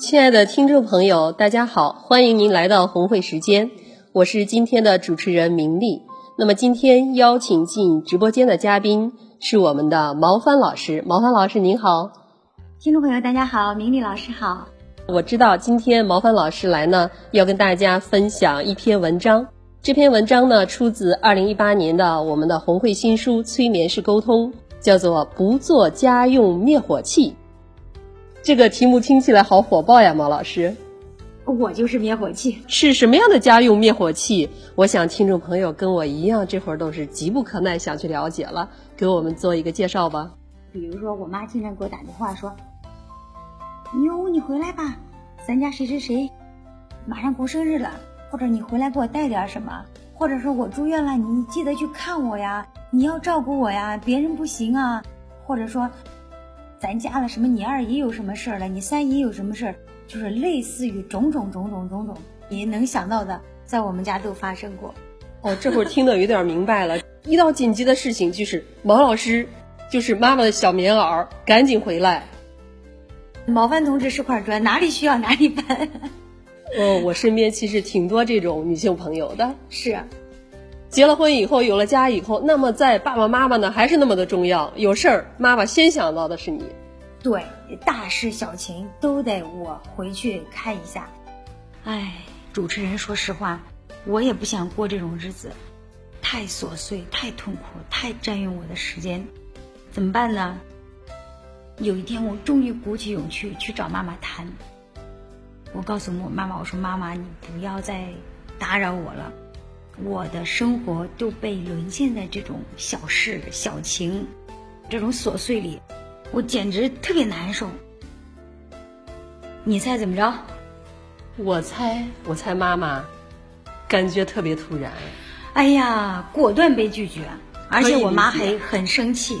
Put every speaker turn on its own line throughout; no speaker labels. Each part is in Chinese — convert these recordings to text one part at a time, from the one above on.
亲爱的听众朋友，大家好，欢迎您来到红会时间，我是今天的主持人明丽。那么今天邀请进直播间的嘉宾是我们的毛帆老师，毛帆老师您好。
听众朋友大家好，明丽老师好。
我知道今天毛帆老师来呢，要跟大家分享一篇文章。这篇文章呢，出自二零一八年的我们的红会新书《催眠式沟通》，叫做《不做家用灭火器》。这个题目听起来好火爆呀，毛老师。
我就是灭火器。
是什么样的家用灭火器？我想听众朋友跟我一样，这会儿都是急不可耐想去了解了。给我们做一个介绍吧。
比如说，我妈经常给我打电话说：“妞，你回来吧，咱家谁谁谁马上过生日了，或者你回来给我带点什么，或者说我住院了，你记得去看我呀，你要照顾我呀，别人不行啊，或者说。”咱家了什么？你二姨有什么事儿了？你三姨有什么事儿？就是类似于种种种种种种你能想到的，在我们家都发生过。
哦，这会儿听得有点明白了。一到紧急的事情，就是毛老师，就是妈妈的小棉袄，赶紧回来。
毛帆同志是块砖，哪里需要哪里搬。
哦，我身边其实挺多这种女性朋友的。
是。
结了婚以后，有了家以后，那么在爸爸妈妈呢，还是那么的重要。有事儿，妈妈先想到的是你。
对，大事小情都得我回去看一下。哎，主持人，说实话，我也不想过这种日子，太琐碎，太痛苦，太占用我的时间，怎么办呢？有一天，我终于鼓起勇气去找妈妈谈。我告诉我妈妈，我说妈妈，你不要再打扰我了。我的生活都被沦陷在这种小事小情，这种琐碎里，我简直特别难受。你猜怎么着？
我猜，我猜妈妈，感觉特别突然。
哎呀，果断被拒绝，而且我妈还很生气，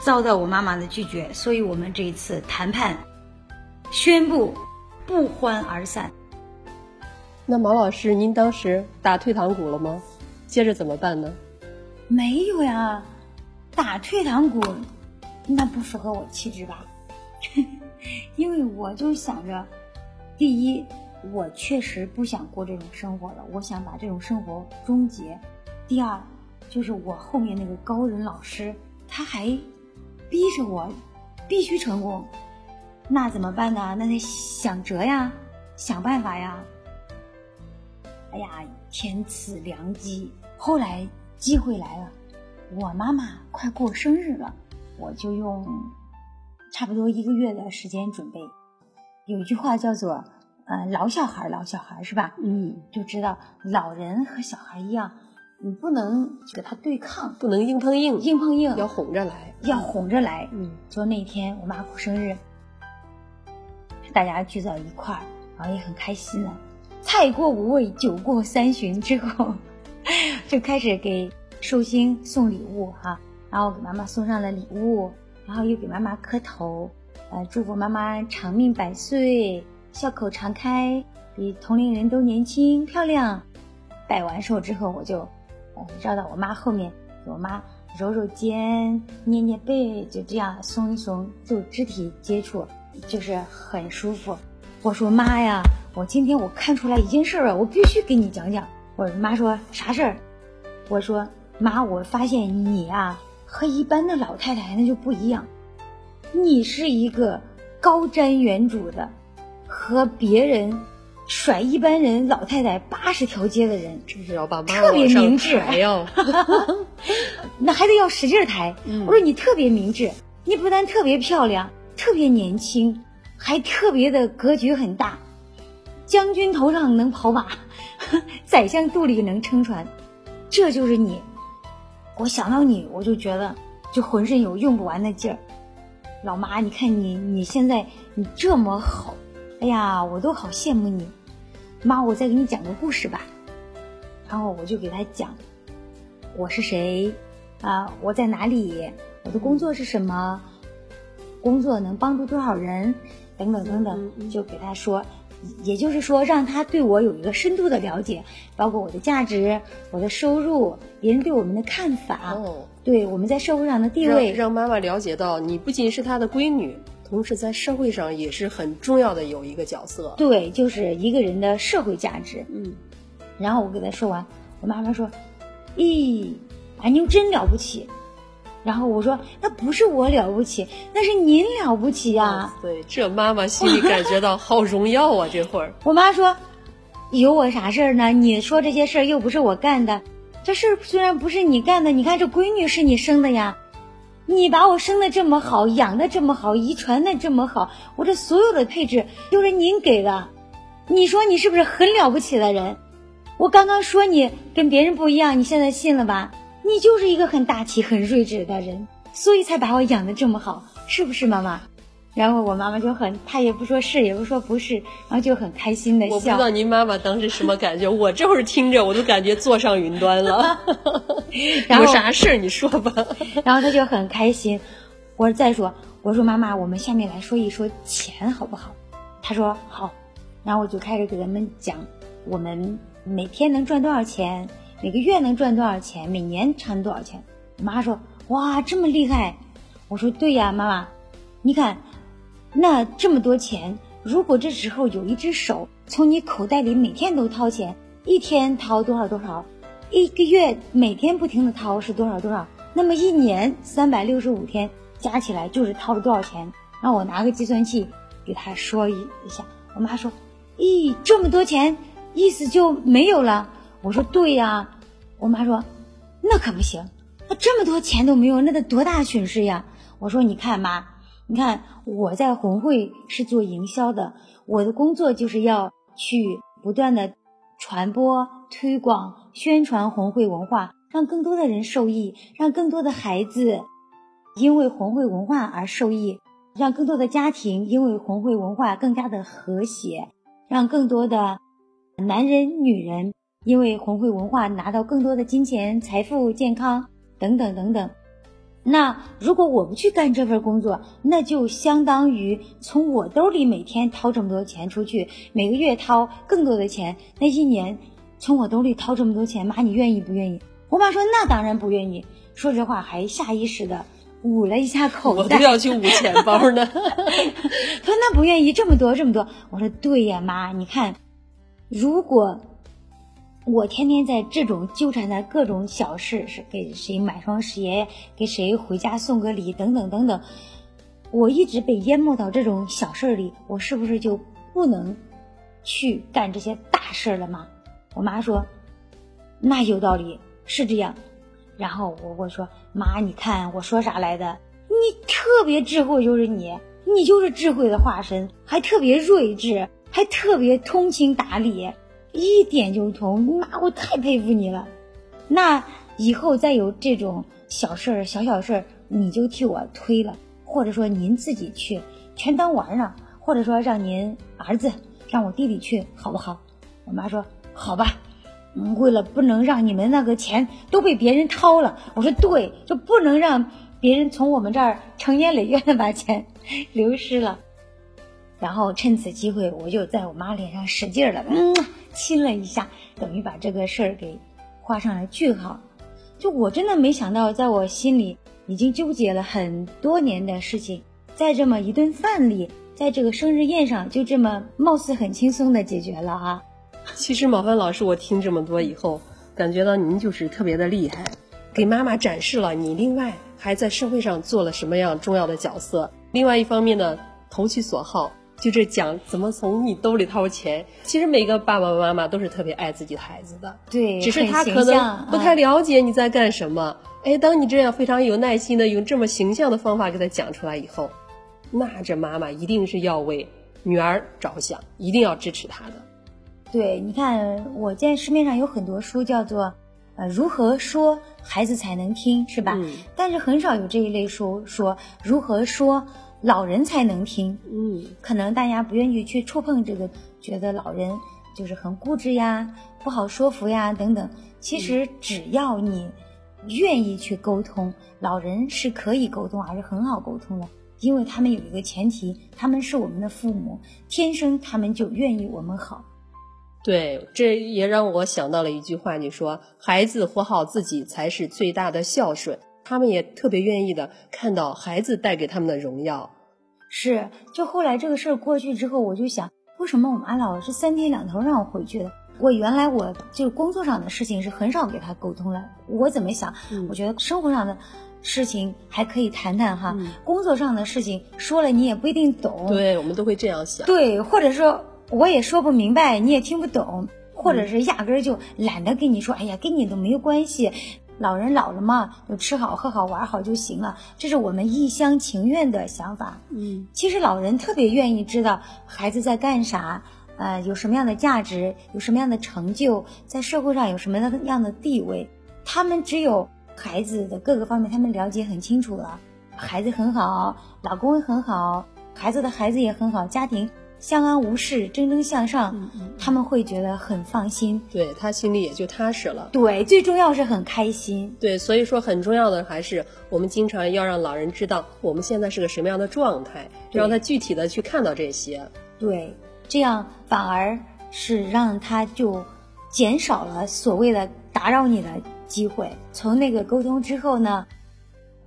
遭到我妈妈的拒绝，所以我们这一次谈判宣布不欢而散。
那毛老师，您当时打退堂鼓了吗？接着怎么办呢？
没有呀，打退堂鼓，那不符合我气质吧？因为我就想着，第一，我确实不想过这种生活了，我想把这种生活终结；第二，就是我后面那个高人老师，他还逼着我必须成功，那怎么办呢？那得想辙呀，想办法呀。哎呀，天赐良机！后来机会来了，我妈妈快过生日了，我就用差不多一个月的时间准备。有一句话叫做“呃，老小孩，老小孩”，是吧？
嗯，
就知道老人和小孩一样，你不能跟他对抗，
不能硬碰硬，
硬碰硬
要哄着来，
要哄着来。
嗯，
就那天我妈过生日，大家聚在一块儿，然后也很开心呢。菜过五味，酒过三巡之后，就开始给寿星送礼物哈，然后给妈妈送上了礼物，然后又给妈妈磕头，呃，祝福妈妈长命百岁，笑口常开，比同龄人都年轻漂亮。拜完寿之后，我就呃绕到我妈后面，给我妈揉揉肩，捏捏背，就这样松一松，就肢体接触，就是很舒服。我说妈呀。我今天我看出来一件事儿啊，我必须给你讲讲。我妈说啥事儿？我说妈，我发现你啊和一般的老太太那就不一样，你是一个高瞻远瞩的，和别人甩一般人老太太八十条街的人，
这是要把妈
特别明智
呀，
那还得要使劲抬。我说你特别明智，你不但特别漂亮，特别年轻，还特别的格局很大。将军头上能跑马，宰相肚里能撑船，这就是你。我想到你，我就觉得就浑身有用不完的劲儿。老妈，你看你你现在你这么好，哎呀，我都好羡慕你。妈，我再给你讲个故事吧。然后我就给他讲，我是谁啊？我在哪里？我的工作是什么？工作能帮助多少人？等等等等，就给他说。也就是说，让他对我有一个深度的了解，包括我的价值、我的收入、别人对我们的看法，对我们在社会上的地位，
让妈妈了解到，你不仅是她的闺女，同时在社会上也是很重要的有一个角色。
对，就是一个人的社会价值。
嗯，
然后我给他说完，我妈妈说：“咦，俺妞真了不起。”然后我说：“那不是我了不起，那是您了不起呀。”
对，这妈妈心里感觉到好荣耀啊！这会儿，
我妈说：“有我啥事儿呢？你说这些事儿又不是我干的，这事儿虽然不是你干的，你看这闺女是你生的呀，你把我生的这么好，养的这么好，遗传的这么好，我这所有的配置都是您给的，你说你是不是很了不起的人？我刚刚说你跟别人不一样，你现在信了吧？”你就是一个很大气、很睿智的人，所以才把我养的这么好，是不是妈妈？然后我妈妈就很，她也不说是，也不说不是，然后就很开心的笑。
我不知道您妈妈当时什么感觉，我这会儿听着我都感觉坐上云端了。有啥事儿你说吧。
然后她就很开心。我说再说，我说妈妈，我们下面来说一说钱好不好？她说好。然后我就开始给他们讲，我们每天能赚多少钱。每个月能赚多少钱？每年赚多少钱？我妈说：“哇，这么厉害！”我说：“对呀，妈妈，你看，那这么多钱，如果这时候有一只手从你口袋里每天都掏钱，一天掏多少多少，一个月每天不停的掏是多少多少，那么一年三百六十五天加起来就是掏了多少钱？让我拿个计算器给他说一一下。我妈说：“咦，这么多钱，意思就没有了。”我说对呀，我妈说，那可不行，那这么多钱都没有，那得多大损失呀！我说你看妈，你看我在红会是做营销的，我的工作就是要去不断的传播、推广、宣传红会文化，让更多的人受益，让更多的孩子因为红会文化而受益，让更多的家庭因为红会文化更加的和谐，让更多的男人、女人。因为红会文化拿到更多的金钱、财富、健康等等等等，那如果我不去干这份工作，那就相当于从我兜里每天掏这么多钱出去，每个月掏更多的钱，那一年从我兜里掏这么多钱，妈你愿意不愿意？我妈说那当然不愿意，说这话还下意识的捂了一下口
袋，我都要去捂钱包呢。他
说那不愿意这么多这么多，我说对呀妈，你看如果。我天天在这种纠缠在各种小事，是给谁买双鞋，给谁回家送个礼，等等等等。我一直被淹没到这种小事里，我是不是就不能去干这些大事了吗？我妈说，那有道理，是这样。然后我我说妈，你看我说啥来的？你特别智慧，就是你，你就是智慧的化身，还特别睿智，还特别通情达理。一点就通，那我太佩服你了。那以后再有这种小事儿、小小事儿，你就替我推了，或者说您自己去，全当玩儿呢或者说让您儿子、让我弟弟去，好不好？我妈说好吧。嗯，为了不能让你们那个钱都被别人掏了，我说对，就不能让别人从我们这儿成年累月的把钱流失了。然后趁此机会，我就在我妈脸上使劲了，嗯。亲了一下，等于把这个事儿给画上了句号。就我真的没想到，在我心里已经纠结了很多年的事情，在这么一顿饭里，在这个生日宴上，就这么貌似很轻松的解决了啊。
其实毛帆老师，我听这么多以后，感觉到您就是特别的厉害，给妈妈展示了你另外还在社会上做了什么样重要的角色。另外一方面呢，投其所好。就这讲怎么从你兜里掏钱，其实每个爸爸妈妈都是特别爱自己的孩子的，
对，
只是他可能不太了解你在干什么。哎，当你这样非常有耐心的用这么形象的方法给他讲出来以后，那这妈妈一定是要为女儿着想，一定要支持她的。
对，你看，我见市面上有很多书叫做，呃，如何说孩子才能听，是吧？
嗯。
但是很少有这一类书说如何说。老人才能听，
嗯，
可能大家不愿意去触碰这个，觉得老人就是很固执呀，不好说服呀，等等。其实只要你愿意去沟通，老人是可以沟通，而是很好沟通的，因为他们有一个前提，他们是我们的父母，天生他们就愿意我们好。
对，这也让我想到了一句话，你说孩子活好自己才是最大的孝顺。他们也特别愿意的看到孩子带给他们的荣耀，
是，就后来这个事儿过去之后，我就想，为什么我妈老是三天两头让我回去的？我原来我就工作上的事情是很少给他沟通了。我怎么想？我觉得生活上的事情还可以谈谈哈，工作上的事情说了你也不一定懂。
对，我们都会这样想。
对，或者说我也说不明白，你也听不懂，或者是压根儿就懒得跟你说。哎呀，跟你都没有关系。老人老了嘛，就吃好喝好玩好就行了，这是我们一厢情愿的想法。
嗯，
其实老人特别愿意知道孩子在干啥，呃，有什么样的价值，有什么样的成就，在社会上有什么样的地位。他们只有孩子的各个方面，他们了解很清楚了。孩子很好，老公很好，孩子的孩子也很好，家庭。相安无事，蒸蒸向上，他们会觉得很放心，
对他心里也就踏实了。
对，最重要是很开心。
对，所以说很重要的还是我们经常要让老人知道我们现在是个什么样的状态，让他具体的去看到这些。
对，这样反而是让他就减少了所谓的打扰你的机会。从那个沟通之后呢，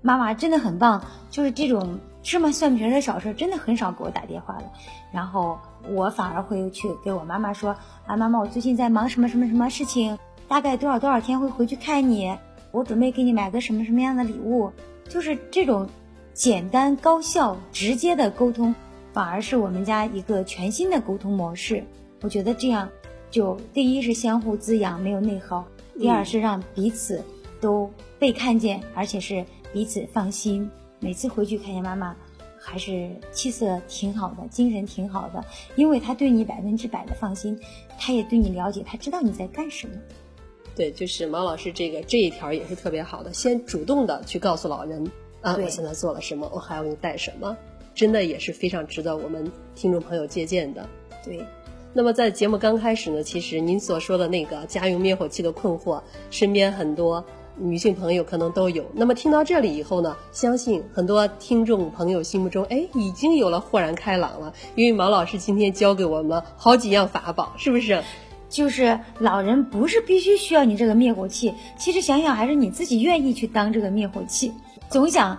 妈妈真的很棒，就是这种。芝麻蒜皮的小事真的很少给我打电话了，然后我反而会去给我妈妈说啊，妈妈，我最近在忙什么什么什么事情，大概多少多少天会回去看你，我准备给你买个什么什么样的礼物，就是这种简单高效直接的沟通，反而是我们家一个全新的沟通模式。我觉得这样，就第一是相互滋养，没有内耗；第二是让彼此都被看见，而且是彼此放心。每次回去看见妈妈，还是气色挺好的，精神挺好的，因为她对你百分之百的放心，她也对你了解，她知道你在干什么。
对，就是毛老师这个这一条也是特别好的，先主动的去告诉老人啊，我现在做了什么，我还要给你带什么，真的也是非常值得我们听众朋友借鉴的。
对，
那么在节目刚开始呢，其实您所说的那个家用灭火器的困惑，身边很多。女性朋友可能都有，那么听到这里以后呢，相信很多听众朋友心目中，哎，已经有了豁然开朗了。因为毛老师今天教给我们好几样法宝，是不是？
就是老人不是必须需要你这个灭火器，其实想想还是你自己愿意去当这个灭火器。总想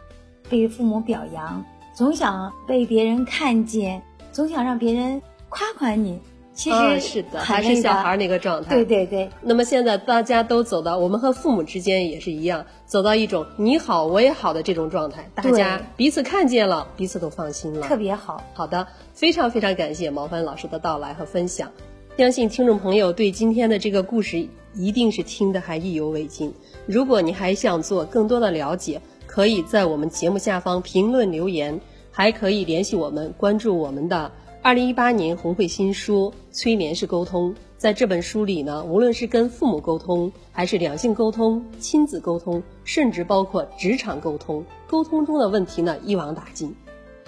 被父母表扬，总想被别人看见，总想让别人夸夸你。其实
是的，还是小孩那个状态。
对对对。
那么现在大家都走到，我们和父母之间也是一样，走到一种你好我也好的这种状态，大家彼此看见了，彼此都放心了，
特别好。
好的，非常非常感谢毛帆老师的到来和分享，相信听众朋友对今天的这个故事一定是听得还意犹未尽。如果你还想做更多的了解，可以在我们节目下方评论留言，还可以联系我们，关注我们的。二零一八年红会新书《催眠式沟通》在这本书里呢，无论是跟父母沟通，还是两性沟通、亲子沟通，甚至包括职场沟通，沟通中的问题呢一网打尽。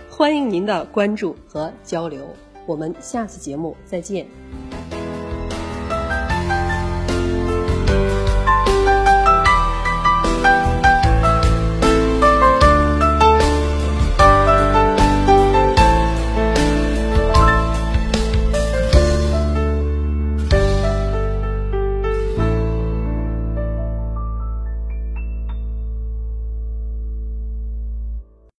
欢迎您的关注和交流，我们下次节目再见。